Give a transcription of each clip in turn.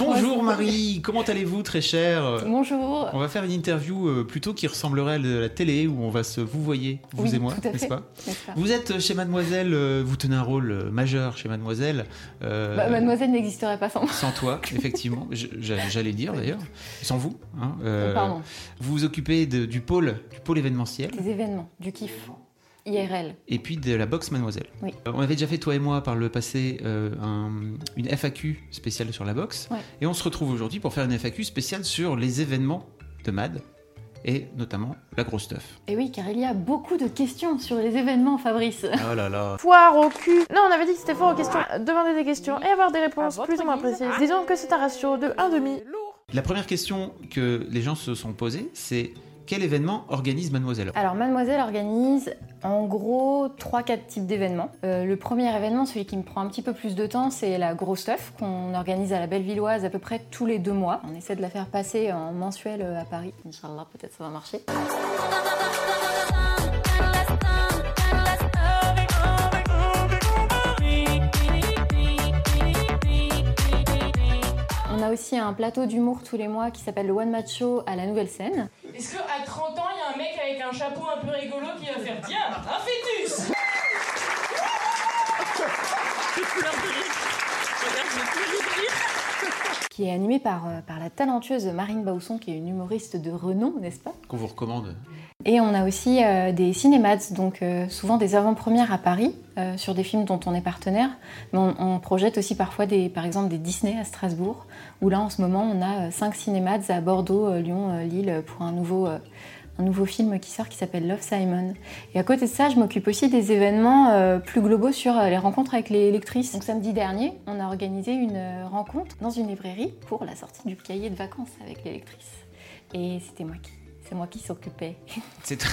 Bonjour Marie, comment allez-vous très chère? Bonjour. On va faire une interview euh, plutôt qui ressemblerait à la télé où on va se vous voyez, vous Oui, et moi, n'est-ce pas? Vous êtes chez Mademoiselle, euh, vous tenez un rôle euh, majeur chez Mademoiselle. euh, Bah, mademoiselle n'existerait pas sans moi. Sans toi, effectivement, j'allais dire d'ailleurs, sans vous. hein, euh, Pardon. Vous vous occupez de- du pôle, du pôle événementiel Des événements, du kiff. IRL. et puis de la boxe Mademoiselle. Oui. Euh, On avait déjà fait toi et moi par le passé euh, un- une FAQ spéciale sur la boxe Ouais. et on se retrouve aujourd'hui pour faire une FAQ spéciale sur les événements de Mad et notamment la grosse stuff. Et oui, car il y a beaucoup de questions sur les événements, Fabrice. Oh là là. Foire au cul. Non, on avait dit que c'était fort aux questions. Demander des questions et avoir des réponses plus ou moins précises. Disons que c'est un ratio de 1,5. La première question que les gens se sont posées, c'est quel événement organise Mademoiselle Alors, Mademoiselle organise en gros 3-4 types d'événements. Euh, le premier événement, celui qui me prend un petit peu plus de temps, c'est la grosse stuff qu'on organise à la Bellevilloise à peu près tous les deux mois. On essaie de la faire passer en mensuel euh, à Paris. Inch'Allah, peut-être ça va marcher. On a aussi un plateau d'humour tous les mois qui s'appelle le One Match Show à la Nouvelle Scène. Est-ce qu'à 30 ans, il y a un mec avec un chapeau un peu rigolo qui va faire Tiens, un fœtus! Qui est animé par, euh, par la talentueuse Marine Bausson, qui est une humoriste de renom, n'est-ce pas? Qu'on vous recommande. Et on a aussi euh, des cinémats, donc euh, souvent des avant-premières à Paris, euh, sur des films dont on est partenaire. Mais on, on projette aussi parfois, des, par exemple, des Disney à Strasbourg, où là, en ce moment, on a euh, cinq cinémats à Bordeaux, euh, Lyon, euh, Lille, pour un nouveau, euh, un nouveau film qui sort qui s'appelle Love Simon. Et à côté de ça, je m'occupe aussi des événements euh, plus globaux sur euh, les rencontres avec les lectrices. Donc samedi dernier, on a organisé une euh, rencontre dans une librairie pour la sortie du cahier de vacances avec les lectrices. Et c'était moi qui, c'est moi qui s'occupais. C'est toi...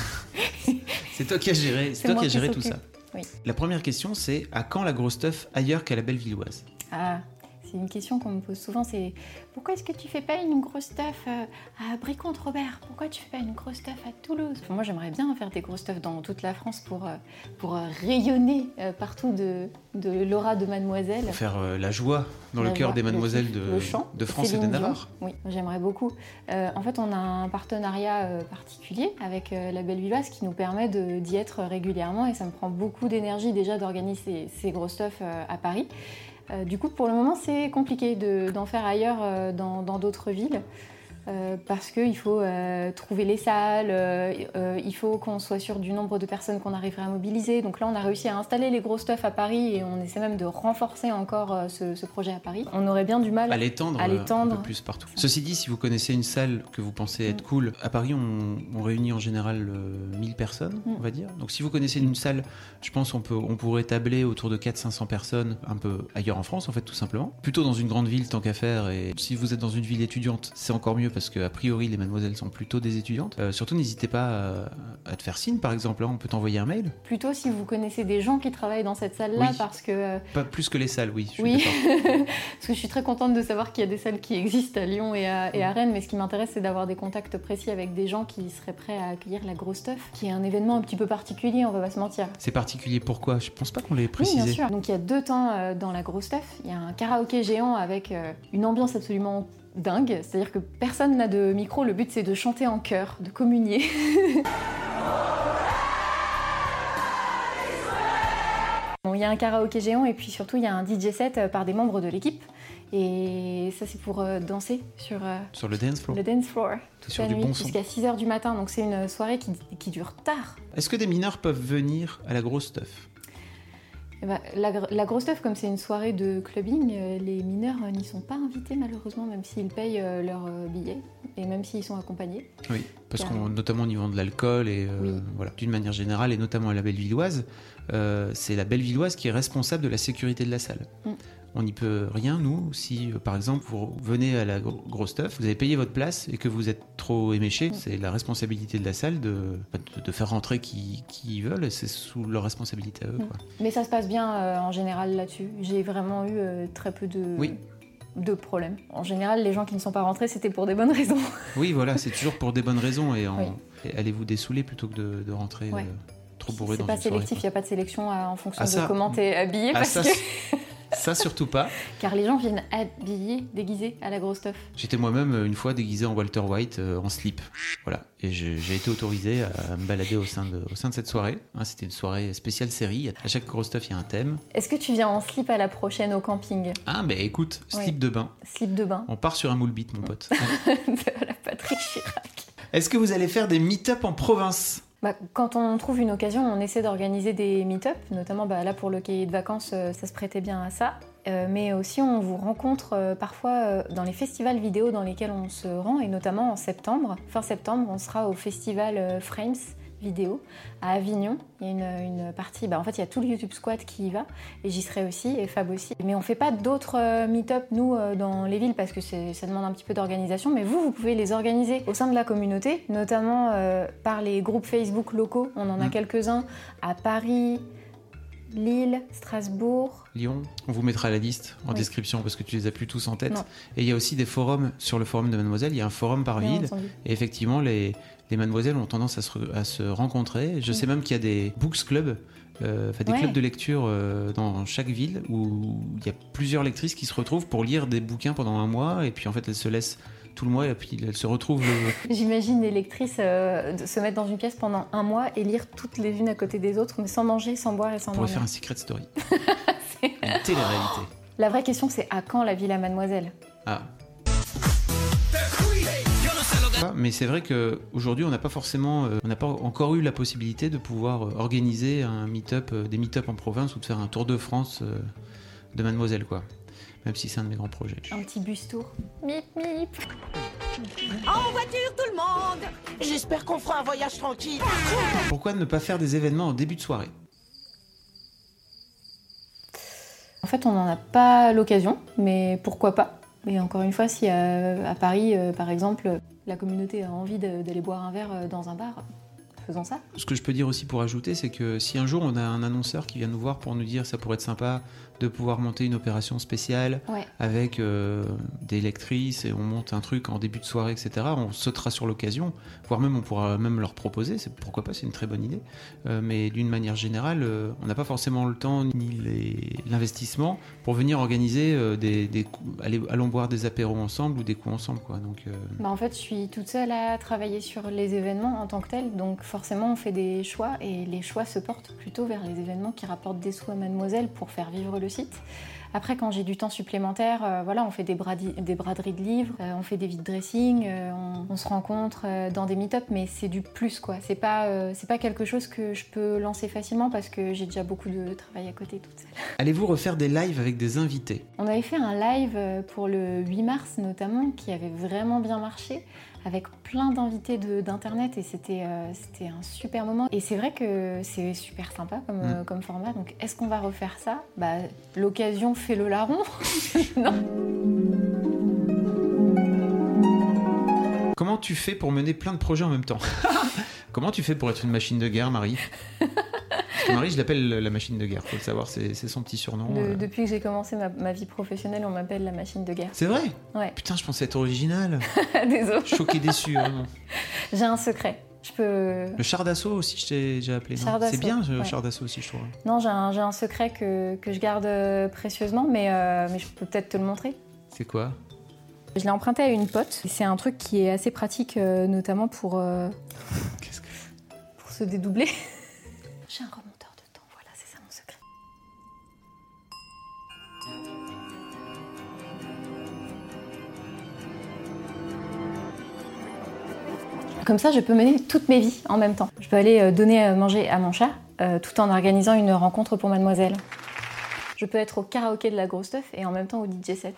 c'est toi qui as géré, c'est toi qui as géré tout ça. Oui. La première question, c'est à quand la grosse stuff ailleurs qu'à la Bellevilloise? Ah, c'est une question qu'on me pose souvent, c'est pourquoi est-ce que tu fais pas une grosse stuff euh, à Bricon-Robert Pourquoi tu fais pas une grosse stuff à Toulouse? Moi, j'aimerais bien faire des grosses stuff dans toute la France pour, euh, pour euh, rayonner euh, partout de, de l'aura de Mademoiselle. Pour faire euh, la joie dans le cœur des le mademoiselles de, le chant, de France et de. Navarre. Oui, j'aimerais beaucoup. Euh, en fait, on a un partenariat particulier avec la Bellevilloise qui nous permet d'y être régulièrement et ça me prend beaucoup d'énergie déjà d'organiser ces, ces gros stuff euh, à Paris. Euh, du coup, pour le moment, c'est compliqué de- d'en faire ailleurs euh, dans d'autres villes. Euh, parce qu'il faut euh, trouver les salles, euh, il faut qu'on soit sûr du nombre de personnes qu'on arriverait à mobiliser. Donc là, on a réussi à installer les gros stuff à Paris et on essaie même de renforcer encore ce, ce projet à Paris. On aurait bien du mal À l'étendre à euh, un l'étendre. peu plus partout. Ceci dit, si vous connaissez une salle que vous pensez être cool, à Paris, on, on réunit en général euh, 1000 personnes, Mm. on va dire. Donc si vous connaissez une salle, je pense qu'on peut, on pourrait tabler autour de 400-500 personnes, un peu ailleurs en France, en fait, tout simplement. Plutôt dans une grande ville, tant qu'à faire. Et si vous êtes dans une ville étudiante, c'est encore mieux parce que, a priori, les mademoiselles sont plutôt des étudiantes. Euh, surtout, n'hésitez pas à, à te faire signe, par exemple. hein, on peut t'envoyer un mail. Plutôt si vous connaissez des gens qui travaillent dans cette salle-là, Oui. parce que euh, Pas plus que les salles, oui. Je oui, parce que je suis très contente de savoir qu'il y a des salles qui existent à Lyon et à, et à Rennes, mais ce qui m'intéresse, c'est d'avoir des contacts précis avec des gens qui seraient prêts à accueillir la grosse stuff, qui est un événement un petit peu particulier, on va pas se mentir. C'est particulier pourquoi? Je pense pas qu'on l'ait Oui, précisé. bien sûr. Donc il y a deux temps euh, dans la grosse stuff. Il y a un karaoké géant avec euh, une ambiance absolument dingue. C'est-à-dire que personne n'a de micro. Le but c'est de chanter en chœur, de communier. Bon, il y a un karaoké géant et puis surtout il y a un DJ set euh, par des membres de l'équipe. Et ça c'est pour euh, danser sur euh, Sur le dance floor. le dance floor toute Sur la du nuit bon son. jusqu'à 6h du matin. Donc c'est une soirée qui, qui dure tard. Est-ce que des mineurs peuvent venir à la grosse stuff? Eh ben, la, gr- la grosse stuff, comme c'est une soirée de clubbing, euh, les mineurs euh, n'y sont pas invités malheureusement, même s'ils payent euh, leur euh, billet et même s'ils sont accompagnés. Oui, parce qu'on, notamment au niveau de l'alcool et Oui. voilà, d'une manière générale et notamment à la Bellevilloise, c'est la Bellevilloise qui est responsable de la sécurité de la salle. Mm. On n'y peut rien, nous, si euh, par exemple vous venez à la gro- grosse stuff, vous avez payé votre place et que vous êtes trop éméché, c'est la responsabilité de la salle de, bah, de, faire rentrer qui, qui veulent c'est sous leur responsabilité à eux. Quoi. Mais ça se passe bien euh, en général là-dessus. J'ai vraiment eu euh, très peu de, Oui. de problèmes. En général, les gens qui ne sont pas rentrés, c'était pour des bonnes raisons. Oui, voilà, c'est toujours pour des bonnes raisons et, en- Oui. et allez-vous dessouler plutôt que de, de rentrer Ouais. euh, trop bourré C'est dans pas une sélectif, il n'y a pas de sélection en fonction Ah, ça- de comment t'es habillé. Ah, parce ça, que... ça surtout pas. Car les gens viennent habillés, déguisés à la grosse stuff. J'étais moi-même euh, une fois déguisé en Walter White euh, en slip. Voilà. Et j'ai été autorisé à me balader au sein de, au sein de cette soirée. Hein, C'était une soirée spéciale série. À chaque gros stuff, il y a un thème. Est-ce que tu viens en slip à la prochaine au camping? Ah, mais écoute, slip Oui. de bain. Slip de bain On part sur un moule bit, mon pote. de la Patrick Chirac. Est-ce que vous allez faire des meet-up en province? Bah, quand on trouve une occasion, on essaie d'organiser des meet-up, notamment bah, là pour le cahier de vacances, euh, ça se prêtait bien à ça. Euh, mais aussi, on vous rencontre euh, parfois dans les festivals vidéo dans lesquels on se rend, et notamment en septembre. Fin septembre, on sera au festival Frames vidéo à Avignon. Il y a une, une partie, bah, en fait, il y a tout le YouTube Squad qui y va, et j'y serai aussi, et Fab aussi. Mais on fait pas d'autres euh, meet-up, nous, euh, dans les villes, parce que ça demande un petit peu d'organisation, mais vous, vous pouvez les organiser au sein de la communauté, notamment euh, par les groupes Facebook locaux. On en a Mm. quelques-uns à Paris, Lille, Strasbourg. Lyon On vous mettra la liste en Oui. description parce que tu les as plus tous en tête. Non. Et il y a aussi des forums sur le forum de Mademoiselle. Il y a un forum par bien ville. entendu. Et effectivement, les, les mademoiselles ont tendance à se, re- à se rencontrer. Je sais même qu'il y a des books clubs, euh, enfin des Ouais. clubs de lecture euh, dans chaque ville où il y a plusieurs lectrices qui se retrouvent pour lire des bouquins pendant un mois. Et puis en fait, elles se laissent tout le mois et puis elles se retrouvent. J'imagine les lectrices euh, de se mettre dans une pièce pendant un mois et lire toutes les unes à côté des autres, mais sans manger, sans boire et sans on pourrait faire un secret story. une télé-réalité. La vraie question, c'est à quand la Villa Mademoiselle? Ah. Mais c'est vrai qu'aujourd'hui, on n'a pas forcément, euh, on n'a pas encore eu la possibilité de pouvoir euh, organiser un meet-up, euh, des meet-up en province ou de faire un tour de France de Mademoiselle, quoi. Même si c'est un de mes grands projets. Un petit bus tour Mip mip En voiture tout le monde J'espère qu'on fera un voyage tranquille. Pourquoi ne pas faire des événements en début de soirée? En fait, on n'en a pas l'occasion, mais pourquoi pas? Et encore une fois, si à, à Paris, euh, par exemple, la communauté a envie d'aller boire un verre euh, dans un bar, faisons ça. Ce que je peux dire aussi pour ajouter, c'est que si un jour on a un annonceur qui vient nous voir pour nous dire ça pourrait être sympa de pouvoir monter une opération spéciale Ouais. avec euh, des lectrices et on monte un truc en début de soirée, etc., on sautera sur l'occasion, voire même on pourra même leur proposer, c'est pourquoi pas, c'est une très bonne idée. Euh, mais d'une manière générale, euh, on n'a pas forcément le temps ni l'investissement pour venir organiser des, des coups- allez- allons boire des apéros ensemble ou des coups ensemble, quoi. Donc Bah, en fait, je suis toute seule à travailler sur les événements en tant que tels, donc forcément, on fait des choix et les choix se portent plutôt vers les événements qui rapportent des sous à Mademoiselle pour faire vivre le site. Après, quand j'ai du temps supplémentaire, euh, voilà, on fait des, des braderies de livres, euh, on fait des vide dressing, euh, on, on se rencontre dans des meet-up, mais c'est du plus quoi. C'est pas, c'est pas quelque chose que je peux lancer facilement parce que j'ai déjà beaucoup de travail à côté toute seule. allez-vous refaire des lives avec des invités? On avait fait un live pour le 8 mars notamment qui avait vraiment bien marché avec plein d'invités d'internet et c'était euh, c'était un super moment. Et c'est vrai que c'est super sympa comme, euh, comme format. Donc est-ce qu'on va refaire ça? Bah l'occasion fait le larron. non. Comment tu fais pour mener plein de projets en même temps Comment tu fais pour être une machine de guerre, Marie Marie, je l'appelle la machine de guerre, faut le savoir, c'est son petit surnom. Euh. depuis que j'ai commencé ma, ma vie professionnelle, on m'appelle la machine de guerre. C'est vrai? Ouais. Putain, je pensais être original. Désolé. Choqué, déçu, vraiment. J'ai un secret. Je peux. Le char d'assaut aussi, je t'ai déjà appelé. C'est bien, le ouais. char d'assaut aussi, je trouve. Non, j'ai un, secret que, que je garde euh, précieusement, mais, euh, mais je peux peut-être te le montrer. C'est quoi? Je l'ai emprunté à une pote. C'est un truc qui est assez pratique, euh, notamment pour, euh, Qu'est-ce que... pour se dédoubler. J'ai un Comme ça, je peux mener toutes mes vies en même temps. Je peux aller euh, donner à manger à mon chat euh, tout en organisant une rencontre pour mademoiselle. Je peux être au karaoké de la grosse stuff et en même temps au DJ set.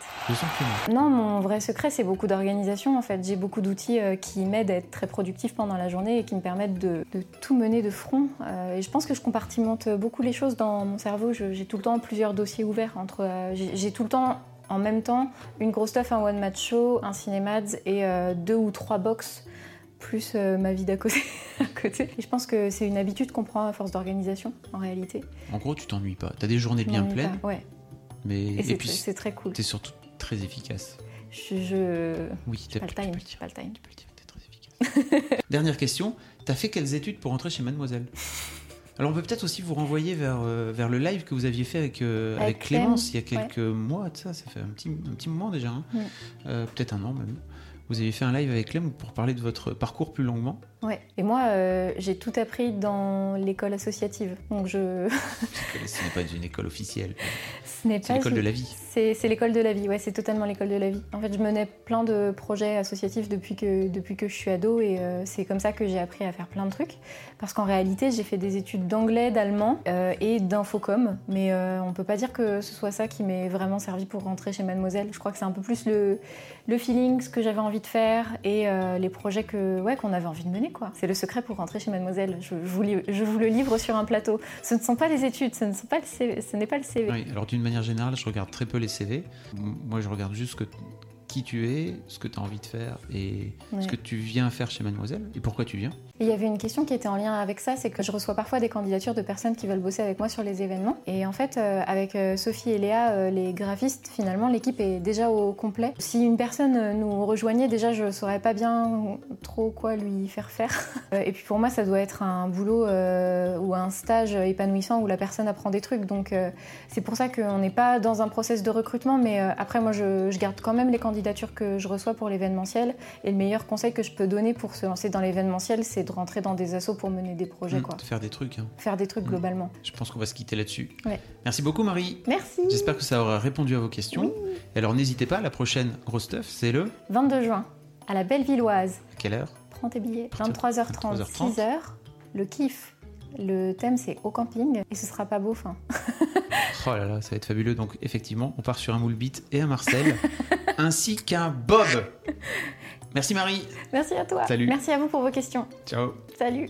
Non. Mon vrai secret, c'est beaucoup d'organisation en fait. J'ai beaucoup d'outils euh, qui m'aident à être très productif pendant la journée et qui me permettent de, de tout mener de front. Euh, et je pense que je compartimente beaucoup les choses dans mon cerveau. J'ai tout le temps plusieurs dossiers ouverts. entre. euh, J'ai tout le temps en même temps une grosse stuff, un one match show, un cinémads et euh, deux ou trois box plus euh, ma vie d'à côté. à côté. Et je pense que c'est une habitude qu'on prend à force d'organisation en réalité. En gros, tu t'ennuies pas. T'as des journées bien pleines, pas. Ouais. mais Et, et, c'est puis c'est très cool. t'es surtout très efficace. Je, je... Oui, j'ai t'as- pas le tu time. dire. pas le time. Tu peux le dire, t'es très efficace. Dernière question. T'as fait quelles études pour entrer chez Mademoiselle? Alors on peut peut-être aussi vous renvoyer vers, euh, vers le live que vous aviez fait avec, euh, Avec avec Clémence Clem, il y a quelques mois de ça, ça fait un petit, un petit moment déjà, hein. Mm. Peut-être un an même. Vous avez fait un live avec Clem pour parler de votre parcours plus longuement. Ouais. Et moi, euh, j'ai tout appris dans l'école associative. Donc je. Ce n'est pas une école officielle, Ce n'est c'est pas l'école de la vie. C'est l'école de la vie, ouais, c'est totalement l'école de la vie. En fait, je menais plein de projets associatifs depuis que, depuis que je suis ado et euh, c'est comme ça que j'ai appris à faire plein de trucs. Parce qu'en réalité, j'ai fait des études d'anglais, d'allemand euh, et d'infocom, mais on peut pas dire que ce soit ça qui m'ait vraiment servi pour rentrer chez Mademoiselle. Je crois que c'est un peu plus le, le feeling, ce que j'avais envie de faire et euh, les projets que ouais, qu'on avait envie de mener. quoi. C'est le secret pour rentrer chez Mademoiselle. Je, je vous, je vous le livre sur un plateau. Ce ne sont pas les études, ce ne sont pas le CV, ce n'est pas le CV. Oui, alors d'une manière générale, je regarde très peu les CV. Moi, je regarde juste que- qui tu es, ce que tu as envie de faire et Ouais. ce que tu viens faire chez Mademoiselle et pourquoi tu viens. Il y avait une question qui était en lien avec ça, c'est que je reçois parfois des candidatures de personnes qui veulent bosser avec moi sur les événements. Et en fait, euh, avec euh, Sophie et Léa, euh, les graphistes, finalement, l'équipe est déjà au complet. Si une personne nous rejoignait, déjà, je saurais pas bien trop quoi lui faire faire. Et puis pour moi, ça doit être un boulot euh, ou un stage épanouissant où la personne apprend des trucs. Donc c'est pour ça qu'on n'est pas dans un process de recrutement, mais après, moi, je, je garde quand même les candidatures que je reçois pour l'événementiel. Et le meilleur conseil que je peux donner pour se lancer dans l'événementiel, c'est de rentrer dans des assos pour mener des projets, Mm, quoi. de faire des trucs. hein. Faire des trucs Mm. globalement. Je pense qu'on va se quitter là-dessus. Ouais. Merci beaucoup, Marie. Merci. J'espère que ça aura répondu à vos questions. Et alors, n'hésitez pas, la prochaine grosse stuff, c'est le. 22 juin, à la Bellevilloise. À quelle heure? Prends tes billets. Partir- 23h30, 23h30. 6h. Le kiff. Le thème, c'est au camping. Et ce sera pas beau, fin. Oh là là, ça va être fabuleux. Donc, effectivement, on part sur un moule bite et un Marcel, ainsi qu'un Bob. Merci, Marie. Merci à toi. Salut. Merci à vous pour vos questions. Ciao. Salut.